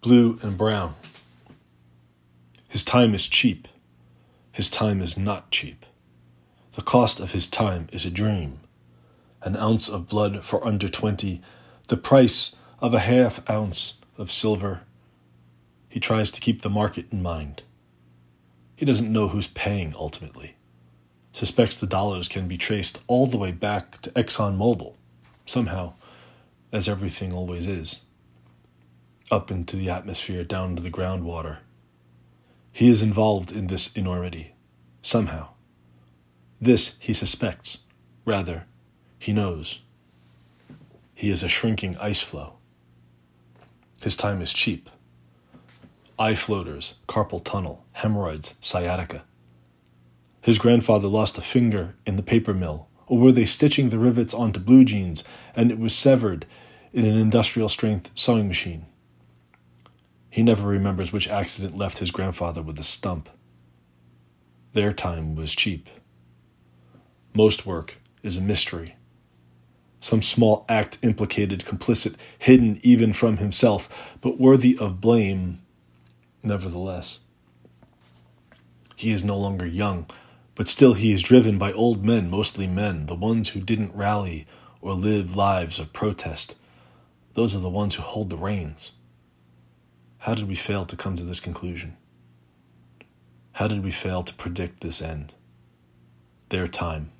blue and brown. His time is cheap. His time is not cheap. The cost of his time is a dream. An ounce of blood for under twenty, the price of a half ounce of silver. He tries to keep the market in mind. He doesn't know who's paying ultimately. Suspects the dollars can be traced all the way back to ExxonMobil, somehow, as everything always is up into the atmosphere, down to the groundwater. He is involved in this enormity, somehow. This he suspects. Rather, he knows. He is a shrinking ice floe. His time is cheap. Eye floaters, carpal tunnel, hemorrhoids, sciatica. His grandfather lost a finger in the paper mill, or were they stitching the rivets onto blue jeans and it was severed in an industrial strength sewing machine? He never remembers which accident left his grandfather with a stump. Their time was cheap. Most work is a mystery. Some small act implicated, complicit, hidden even from himself, but worthy of blame nevertheless. He is no longer young, but still he is driven by old men, mostly men, the ones who didn't rally or live lives of protest. Those are the ones who hold the reins. How did we fail to come to this conclusion? How did we fail to predict this end? Their time.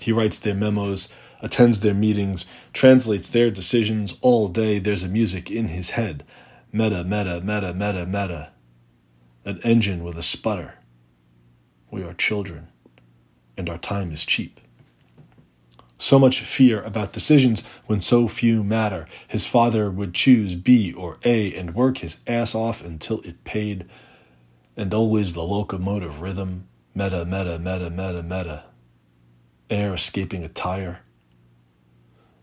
He writes their memos, attends their meetings, translates their decisions all day. There's a music in his head. Meta, meta, meta, meta, meta. An engine with a sputter. We are children, and our time is cheap. So much fear about decisions when so few matter. His father would choose B or A and work his ass off until it paid. And always the locomotive rhythm meta, meta, meta, meta, meta. Air escaping a tire.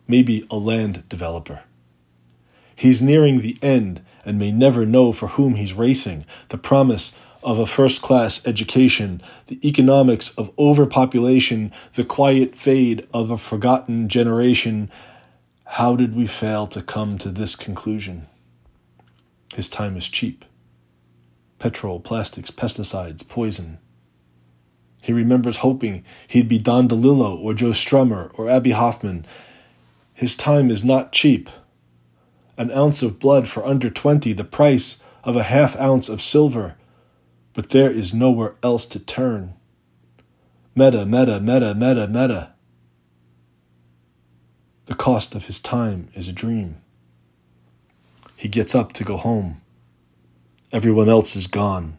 Maybe a land developer. He's nearing the end and may never know for whom he's racing. The promise of a first class education, the economics of overpopulation, the quiet fade of a forgotten generation. How did we fail to come to this conclusion? His time is cheap. Petrol, plastics, pesticides, poison. He remembers hoping he'd be Don DeLillo or Joe Strummer or Abbie Hoffman. His time is not cheap. An ounce of blood for under twenty, the price of a half ounce of silver but there is nowhere else to turn. Meta, meta, meta, meta, meta. The cost of his time is a dream. He gets up to go home. Everyone else is gone.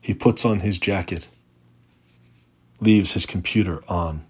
He puts on his jacket, leaves his computer on.